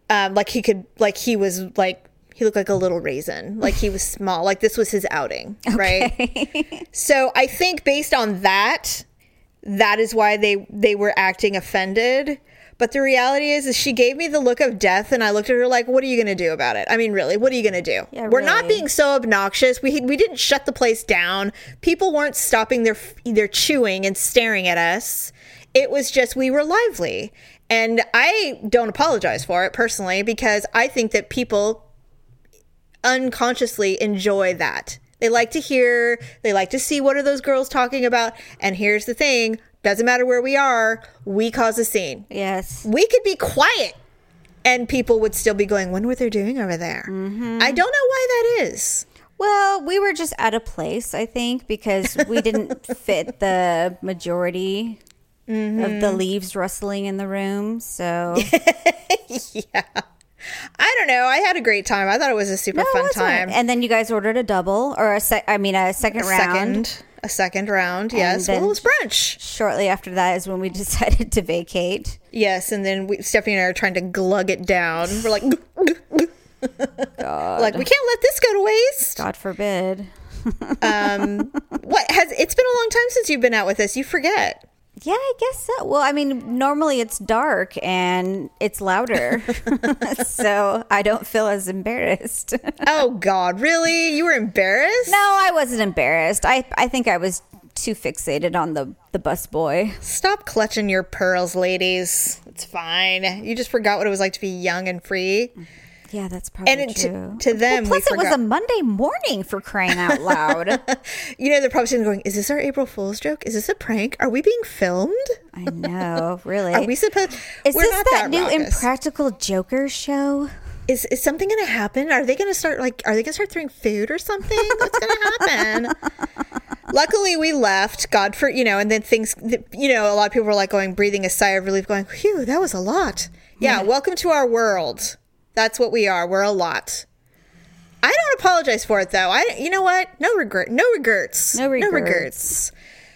S1: Um, like he could like he was like he looked like a little raisin, like he was small. Like this was his outing, right? so I think based on that, that is why they they were acting offended but the reality is is she gave me the look of death and i looked at her like what are you going to do about it? I mean really what are you going to do?
S3: Yeah,
S1: we're not being so obnoxious. We we didn't shut the place down. People weren't stopping their their chewing and staring at us. It was just we were lively. And i don't apologize for it personally because i think that people unconsciously enjoy that. They like to hear, they like to see what are those girls talking about. And here's the thing doesn't matter where we are, we cause a scene.
S3: Yes.
S1: We could be quiet and people would still be going, Wonder what they're doing over there. Mm-hmm. I don't know why that is.
S3: Well, we were just out of place, I think, because we didn't fit the majority of the mm-hmm. leaves rustling in the room. So yeah.
S1: I don't know. I had a great time. I thought it was a super
S3: No,
S1: fun time.
S3: And then you guys ordered a double or a sec. I mean, a second round.
S1: Second, a second round. Yes. well, it was brunch.
S3: Shortly after that is when we decided to vacate.
S1: Yes, and then we, Stephanie and I are trying to glug it down. We're like, like we can't let this go to waste.
S3: God forbid.
S1: Um, what has it's been a long time since you've been out with us? You forget.
S3: Yeah, I guess so. Well, I mean, normally it's dark and it's louder, so I don't feel as embarrassed.
S1: Oh God, really? You were embarrassed?
S3: No, I wasn't embarrassed. I I think I was too fixated on the the bus boy.
S1: Stop clutching your pearls, ladies. It's fine. You just forgot what it was like to be young and free.
S3: Yeah, that's probably
S1: And
S3: true.
S1: to, to them,
S3: Plus,
S1: we
S3: it was a Monday morning for crying out loud.
S1: you know, they're probably sitting going, "Is this our April Fool's joke? Is this a prank? Are we being filmed?
S3: I know, really.
S1: Are we supposed?
S3: Is
S1: we're
S3: this
S1: not
S3: that, new. Impractical Joker show?
S1: is is something going to happen? Are they going to start like? Are they going to start throwing food or something? What's going to happen? Luckily, we left. God for you know, and then things. You know, a lot of people were like going, breathing a sigh of relief, going, "Phew, that was a lot." Yeah, welcome to our world. That's what we are. We're a lot. I don't apologize for it though. I, you know what? No regret. No regrets.
S3: No regrets.
S1: regrets.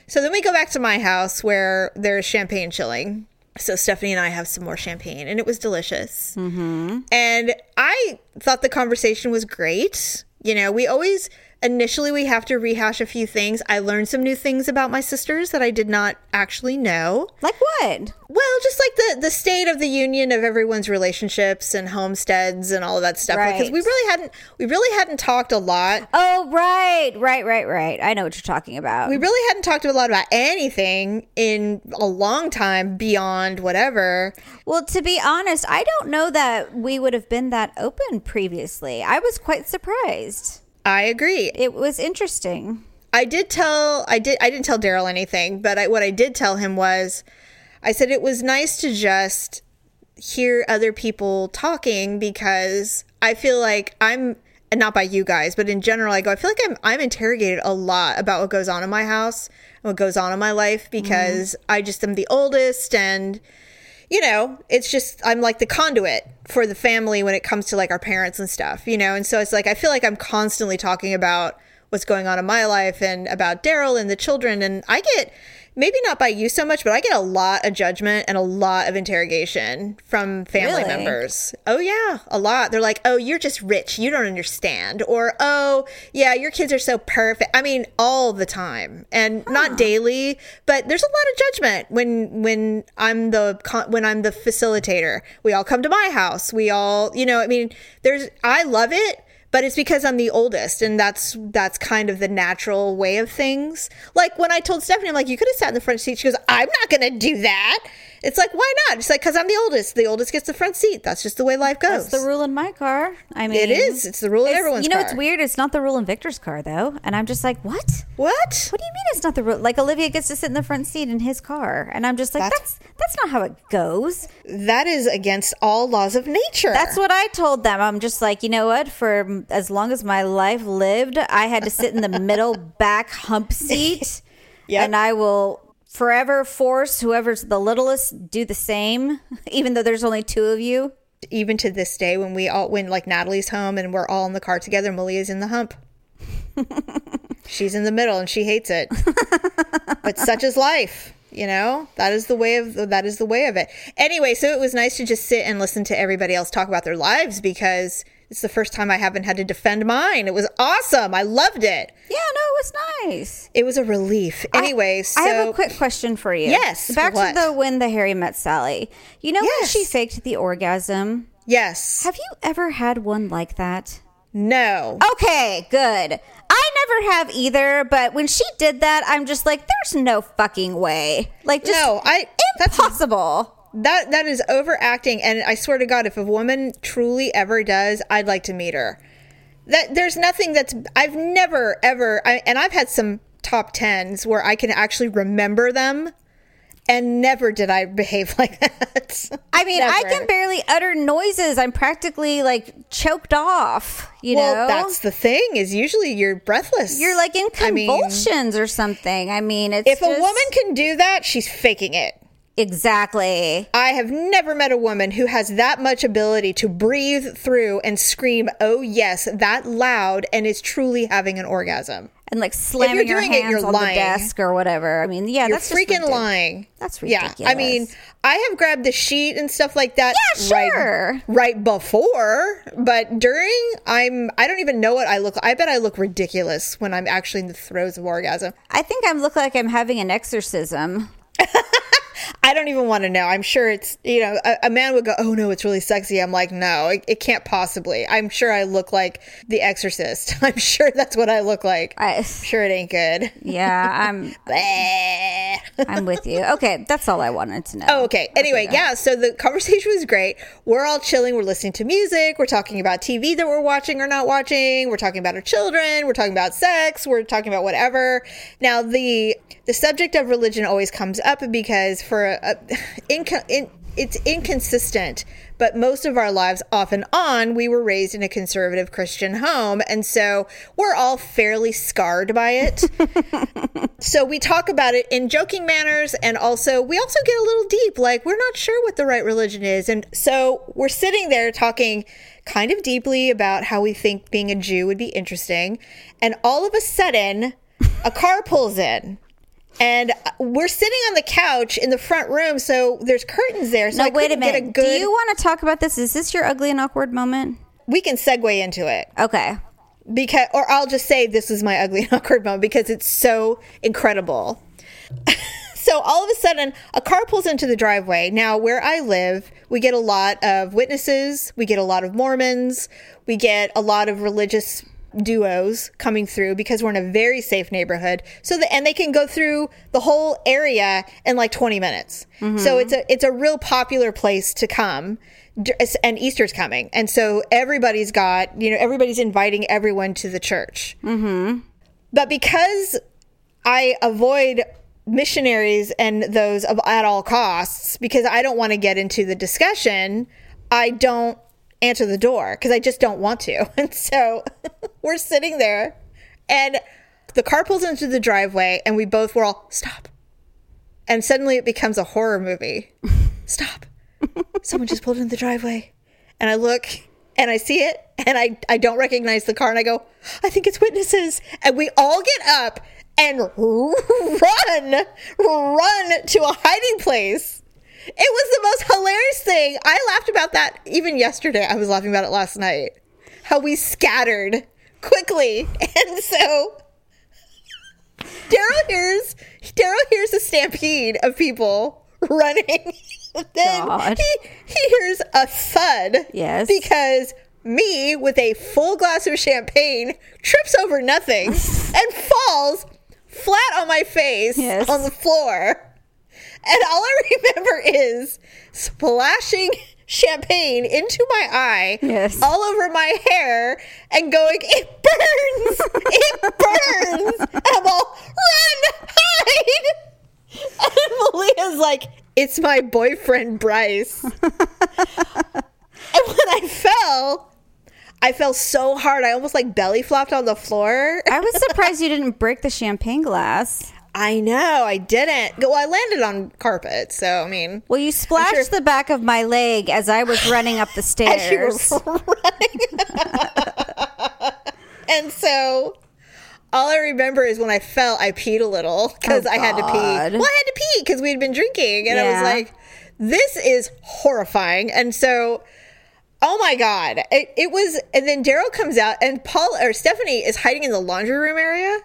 S1: So then we go back to my house where there's champagne chilling. So Stephanie and I have some more champagne, and it was delicious. Mm-hmm. And I thought the conversation was great. You know, we always initially we have to rehash a few things. I learned some new things about my sisters that I did not actually know.
S3: Like what?
S1: Well, just like the the state of the union of everyone's relationships and homesteads and all of that stuff. Because we really hadn't we really hadn't talked a lot.
S3: Oh, right, right, right, right. I know what you're talking about.
S1: We really hadn't talked a lot about anything in a long time beyond whatever.
S3: well, to be honest, I don't know that we would have been that open previously. I was quite surprised.
S1: I agree.
S3: It was interesting.
S1: I did tell I did I didn't tell Daryl anything, but I, what I did tell him was I said it was nice to just hear other people talking because I feel like I'm and not by you guys, but in general, I go. I feel like I'm I'm interrogated a lot about what goes on in my house and what goes on in my life mm-hmm. because I just am the oldest, and you know, it's just I'm like the conduit for the family when it comes to like our parents and stuff, you know. And so it's like I feel like I'm constantly talking about what's going on in my life and about Daryl and the children and I get maybe not by you so much, but I get a lot of judgment and a lot of interrogation from family
S3: Really?
S1: members. Oh yeah, a lot. They're like, "Oh, you're just rich. You don't understand." Or, "Oh, yeah, your kids are so perfect." I mean, all the time. And not daily, but there's a lot of judgment when when I'm the con- when I'm the facilitator. We all come to my house. We all, you know, I mean, there's I love it, but it's because I'm the oldest, and that's that's kind of the natural way of things. Like when I told Stephanie, I'm like, you could have sat in the front seat. She goes, I'm not going to do that. It's like, why not? It's like because I'm the oldest. The oldest gets the front seat. That's just the way life goes.
S3: That's the rule in my car. I mean,
S1: It is. It's the rule in everyone's
S3: You know,
S1: car.
S3: it's weird. It's not the rule in Victor's car though, and I'm just like, what?
S1: What?
S3: What do you mean it's not the rule? Like Olivia gets to sit in the front seat in his car, and I'm just like,
S1: That's-
S3: that's that's, not how it goes.
S1: That is against all laws of nature.
S3: That's what I told them. I'm just like, you know what? For as long as my life lived, I had to sit in the middle back hump seat,
S1: Yep.
S3: and I will forever force whoever's the littlest do the same, even though there's only two of you.
S1: even to this day when we all when like Natalie's home and we're all in the car together, Malia's in the hump. She's in the middle and she hates it. but such is life, you know? That is the way of that is the way of it. Anyway, so it was nice to just sit and listen to everybody else talk about their lives because it's the first time I haven't had to defend mine. It was awesome. I loved it.
S3: Yeah, no, it was nice.
S1: It was a relief. Anyway,
S3: I,
S1: so
S3: I have a quick question for you.
S1: Yes,
S3: back
S1: what?
S3: to the when the Harry met Sally. You know when she faked the orgasm.
S1: yes.
S3: Have you ever had one like that?
S1: no.
S3: Okay, good. I never have either, but when she did that, I'm just like, there's no fucking way. Like, just
S1: No, I that's
S3: impossible.
S1: That that is overacting, and I swear to God, if a woman truly ever does, I'd like to meet her. That there's nothing that's I've never ever, I, and I've had some top tens where I can actually remember them, and never did I behave like that.
S3: I mean, I can barely utter noises. I'm practically like choked off. You
S1: well,
S3: know,
S1: that's the thing. Is usually you're breathless.
S3: you're like in
S1: I mean,
S3: convulsions or something. I mean, it's
S1: if a woman can do that, she's faking it.
S3: Exactly.
S1: I have never met a woman who has that much ability to breathe through and scream, oh yes, that loud and is truly having an orgasm.
S3: and like slamming your
S1: doing it,
S3: hands
S1: you're
S3: on
S1: lying.
S3: the desk or whatever. I mean, yeah,
S1: You're
S3: that's
S1: freaking lying.
S3: That's freaking
S1: Yeah, I mean. I have grabbed the sheet and stuff like that.
S3: Yeah, sure.
S1: Right, right before, but during, I'm. I don't even know what I look. I bet I look ridiculous when I'm actually in the throes of orgasm.
S3: I think I look like I'm having an exorcism.
S1: I don't even want to know. I'm sure it's, you know, a, a man would go, oh no, it's really sexy. I'm like, no, it, it can't possibly. I'm sure I look like the exorcist. I'm sure that's what I look like.
S3: I, am
S1: sure it ain't good.
S3: yeah, I'm I'm with you. Okay, that's all I wanted to know.
S1: Oh, okay. Anyway, yeah, so the conversation was great. We're all chilling. We're listening to music. We're talking about TV that we're watching or not watching. We're talking about our children. We're talking about sex. We're talking about whatever. Now, the the subject of religion always comes up because for a, a inco- in, it's inconsistent, but most of our lives off and on, we were raised in a conservative Christian home, and so we're all fairly scarred by it. so we talk about it in joking manners and also we also get a little deep like we're not sure what the right religion is and so we're sitting there talking kind of deeply about how we think being a jew would be interesting and all of a sudden a car pulls in and uh, we're sitting on the couch in the front room so there's curtains there so
S3: No,
S1: I
S3: wait a minute.
S1: a good
S3: Do you want to talk about this? Is this your ugly and awkward moment?
S1: we can segue into it
S3: Okay.
S1: because or I'll just say this is my ugly and awkward moment because it's so incredible. so all of a sudden a car pulls into the driveway. Now where I live, we get a lot of witnesses, we get a lot of Mormons, we get a lot of religious duos coming through because we're in a very safe neighborhood. So the, and they can go through the whole area in like 20 minutes. So it's a it's a real popular place to come and Easter's coming, and so everybody's got you know everybody's inviting everyone to the church. Mm-hmm. But because I avoid missionaries and those of at all costs because I don't want to get into the discussion, I don't answer the door because I just don't want to. And so we're sitting there, and the car pulls into the driveway, and we both were all stop. And suddenly it becomes a horror movie. Stop. someone just pulled into the driveway. And I look and I see it and I, I don't recognize the car and I go, I think it's witnesses. And we all get up and run, run to a hiding place. It was the most hilarious thing. I laughed about that even yesterday. I was laughing about it last night. How we scattered quickly. And so Daryl hears Daryl hears a stampede of people running. then
S3: God.
S1: he, he hears a thud.
S3: Yes.
S1: Because me with a full glass of champagne trips over nothing and falls flat on my face
S3: Yes.
S1: on the floor. And all I remember is splashing champagne into my eye,
S3: Yes.
S1: all over my hair, and going, It burns! It burns! And I'm all, Run! Hide! And Malia's like, It's my boyfriend, Bryce. and when I fell, I fell so hard, I almost like belly flopped on the floor.
S3: I was surprised you didn't break the champagne glass.
S1: I know, I didn't. Well, I landed on carpet, so I mean,
S3: Well, you splashed
S1: sure-
S3: the back of my leg as I was running up the
S1: as you were
S3: stairs.
S1: running. and so all I remember is when I fell, I peed a little because
S3: Oh,
S1: I had to pee. Well, I had to pee because we had been drinking, and I was like, "This is horrifying." And so, oh my god, it, it was. And then Daryl comes out, and Paul or Stephanie is hiding in the laundry room area.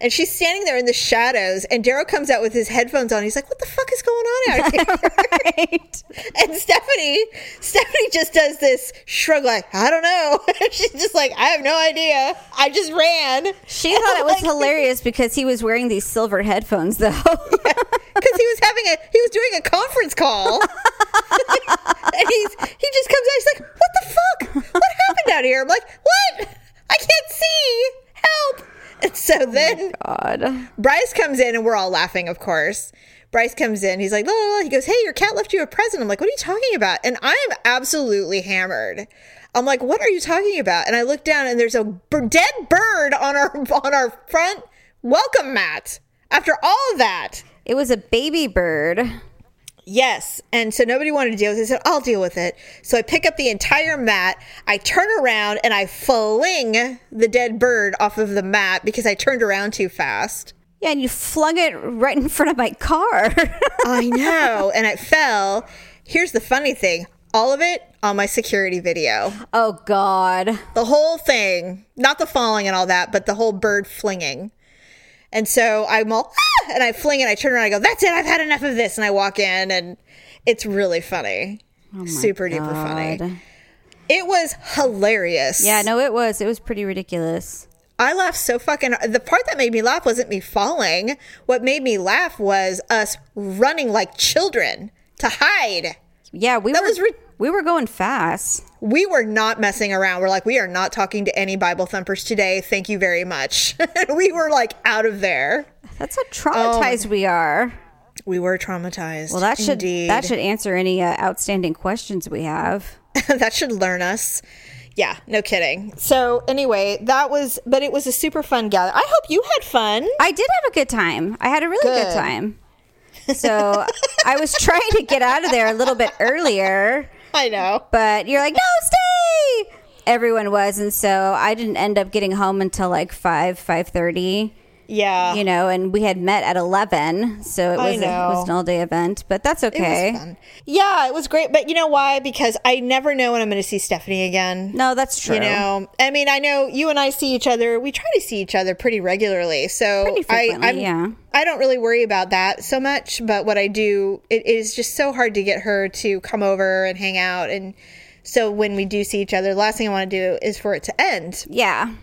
S1: And she's standing there in the shadows, and Daryl comes out with his headphones on. He's like, "What the fuck is going on out here?"
S3: right.
S1: And Stephanie, Stephanie just does this shrug, like I don't know. She's just like, I have no idea. I just ran
S3: She thought it was hilarious because he was wearing these silver headphones, though.
S1: because he was having a he was doing a conference call, and he's he just comes out. He's like, "What the fuck? What happened out here?" I'm like, "What? I can't see. Help!" So oh then
S3: God.
S1: Bryce comes in and we're all laughing, of course. Bryce comes in. He's like, la, la, la. he goes, Hey, your cat left you a present. I'm like, What are you talking about? And I'm absolutely hammered. I'm like, What are you talking about? And I look down and there's a b- dead bird on our on our front welcome mat. After all of that,
S3: It was a baby bird.
S1: Yes. And so nobody wanted to deal with it. I said, I'll deal with it. So I pick up the entire mat. I turn around and I fling the dead bird off of the mat because I turned around too fast.
S3: Yeah, and you flung it right in front of my car.
S1: I know. And it fell. Here's the funny thing all of it on my security video.
S3: oh, God.
S1: The whole thing, not the falling and all that, but the whole bird flinging. And so I'm all, ah! and I fling it. I turn around. I go, that's it. I've had enough of this. And I walk in, and it's really funny. Super duper funny. It was hilarious.
S3: Yeah, no, it was. It was pretty ridiculous.
S1: I laughed so fucking. The part that made me laugh wasn't me falling. What made me laugh was us running like children to hide.
S3: Yeah, we
S1: That
S3: were
S1: was
S3: we were going fast.
S1: We were not messing around. We're like, we are not talking to any Bible thumpers today. Thank you very much. we were like out of there.
S3: That's how traumatized we are.
S1: We were traumatized.
S3: Well, that should
S1: Indeed.
S3: that should answer any uh, outstanding questions we have.
S1: that should learn us. Yeah, no kidding. So anyway, that was, but it was a super fun gather. I hope you had fun.
S3: I did have a good time. I had a really good,
S1: Good.
S3: time. So I was trying to get out of there a little bit earlier,
S1: I know.
S3: but you're like, no, stay. Everyone was, and so I didn't end up getting home until like five, five thirty.
S1: Yeah.
S3: You know, and we had met at eleven, so it was a, it was an all day event. But that's
S1: It was
S3: okay.
S1: fun. Yeah, it was great. But you know why? Because I never know when I'm going to see Stephanie again.
S3: No, that's true.
S1: You know, I mean, I know you and I see each other. We try to see each other pretty regularly. So
S3: Pretty
S1: I, I'm,
S3: yeah.
S1: I don't really worry about that so much. But what I do, it is just so hard to get her to come over and hang out. And so when we do see each other, the last thing I want to do is for it to end.
S3: yeah,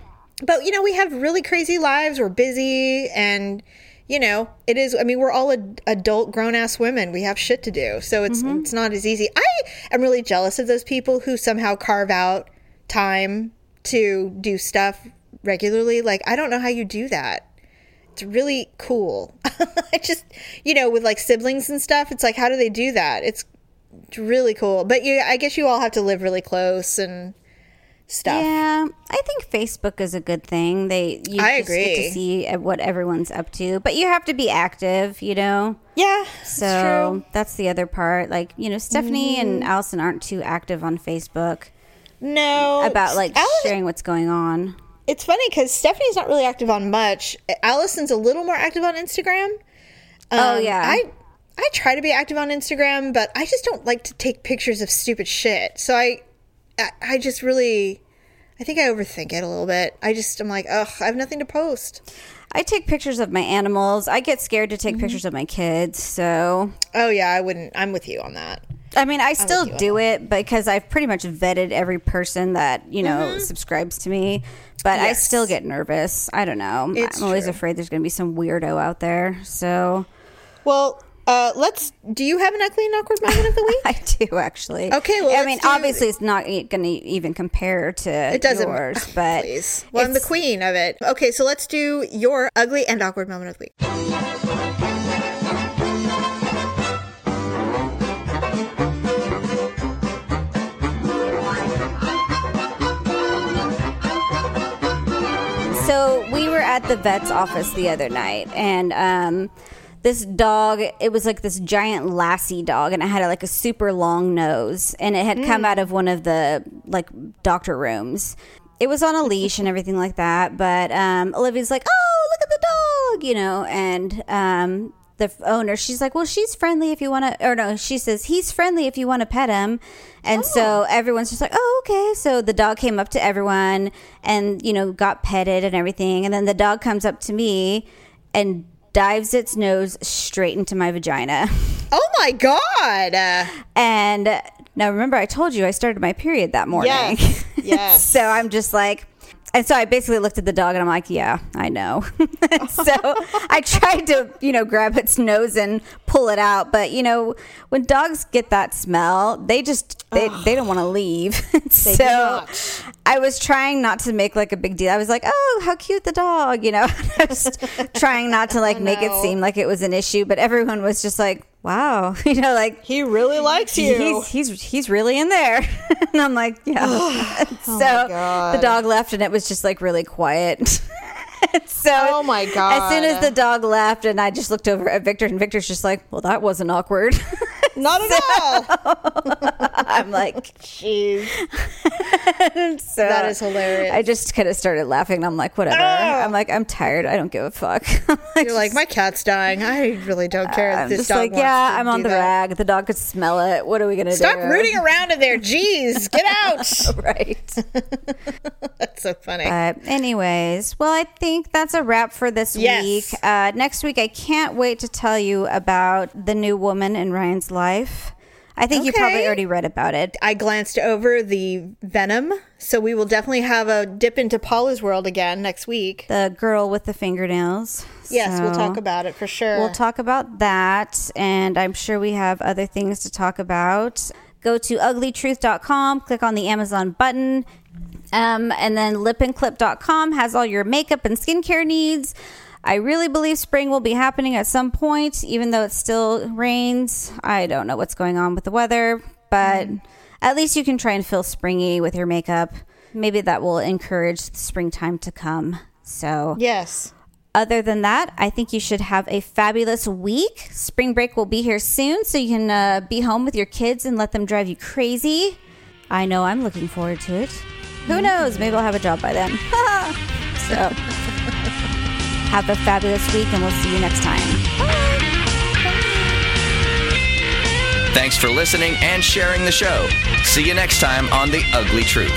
S1: But you know, we have really crazy lives. We're busy, and you know, it is. I mean, we're all ad- adult, grown ass women. We have shit to do, so it's mm-hmm. it's not as easy. I am really jealous of those people who somehow carve out time to do stuff regularly. Like, I don't know how you do that. It's really cool. I just, you know, with like siblings and stuff, it's like, how do they do that? It's, it's really cool. But you, I guess you all have to live really close and stuff.
S3: Yeah, I think Facebook is a good thing. They you
S1: I
S3: just get
S1: agree.
S3: to see uh, what everyone's up to, but you have to be active, you know.
S1: Yeah,
S3: So that's the other part. Like you know, Stephanie and Allison aren't too active on Facebook
S1: No,
S3: about like
S1: Alice-
S3: sharing what's going on.
S1: It's funny because Stephanie's not really active on much. Allison's a little more active on Instagram.
S3: oh
S1: Um,
S3: yeah,
S1: I I try to be active on Instagram, but I just don't like to take pictures of stupid shit. So I I, I just really I think I overthink it a little bit. I just I'm like, ugh, I have nothing to post.
S3: I take pictures of my animals. I get scared to
S1: Mm-hmm.
S3: take pictures of my kids. So
S1: Oh yeah, I wouldn't. I'm with you on that.
S3: I mean, I still do it because I've pretty much vetted every person that you know subscribes to me. But I
S1: Mm-hmm.
S3: Still get nervous. I don't know.
S1: It's
S3: I'm always
S1: true.
S3: afraid there's going to be some weirdo out there. So
S1: Well, uh, let's. Do you have an ugly and awkward moment of the week?
S3: I do actually.
S1: Okay, well,
S3: I mean,
S1: do-
S3: obviously, it's not going to even compare to
S1: It doesn't.
S3: yours, but
S1: Please. Well, I'm the queen of it. Okay, so let's do your ugly and awkward moment of the week.
S3: So we were at the vet's office the other night, and um, this dog, it was like this giant lassie dog, and it had like a super long nose, and it had come out of one of the like doctor rooms. It was on a leash and everything like that, but um, Olivia's like, "Oh, look at the dog," you know, and um, the owner, she's like, "Well, she's friendly if you want to," or no, she says he's friendly if you want to pet him, and so everyone's just like, "Oh, okay." So the dog came up to everyone and you know got petted and everything, and then the dog comes up to me and dives its nose straight into my vagina.
S1: Oh my god!
S3: And now remember, I told you I started my period that morning.
S1: Yes. Yes.
S3: so I'm just like, and so I basically looked at the dog and I'm like, yeah, I know. so I tried to, you know, grab its nose and pull it out. But, you know, when dogs get that smell, they just, they, they don't want to leave. so. I was trying not to make like a big deal. I was like, oh, how cute the dog, you know, I was trying not to like make it seem like it was an issue. But everyone was just like, wow, you know, like,
S1: he really likes you.
S3: He's he's he's really in there, and I'm like, yeah. Oh so
S1: God.
S3: the dog left, and it was just like really quiet. so
S1: Oh, my god!
S3: As soon as the dog left, and I just looked over at Victor, and Victor's just like, well, that wasn't awkward.
S1: not at all.
S3: I'm like,
S1: Jeez,
S3: so
S1: that is hilarious.
S3: I just kind of started laughing. I'm like, whatever. I'm like, I'm tired. I don't give a fuck.
S1: You're like, my cat's dying. I really don't care.
S3: I'm
S1: this
S3: just
S1: dog
S3: like, yeah, I'm on the
S1: that.
S3: rag. The dog could smell it. What are we gonna
S1: Stop
S3: do?
S1: Stop rooting around in there. Jeez, get out.
S3: right.
S1: That's so funny.
S3: But anyways, well, I think that's a wrap for this
S1: Yes.
S3: week. Uh, next week, I can't wait to tell you about the new woman in Ryan's life. I think you probably already read about it.
S1: I glanced over the Venmo, so we will definitely have a dip into Paula's world again next week.
S3: The girl with the fingernails.
S1: Yes, we'll talk about it for sure.
S3: We'll talk about that, and I'm sure we have other things to talk about. Go to uglytruth.com, click on the Amazon button, um, and then lipandclip.com has all your makeup and skincare needs. I really believe spring will be happening at some point, even though it still rains. I don't know what's going on with the weather, but at least you can try and feel springy with your makeup. Maybe that will encourage the springtime to come. So,
S1: Yes.
S3: other than that, I think you should have a fabulous week. Spring break will be here soon, so you can uh, be home with your kids and let them drive you crazy. I know I'm looking forward to it. Who knows? Maybe I'll have a job by then. so, have a fabulous week, and we'll see you next time.
S2: Thanks for listening and sharing the show. See you next time on The Ugly Truth.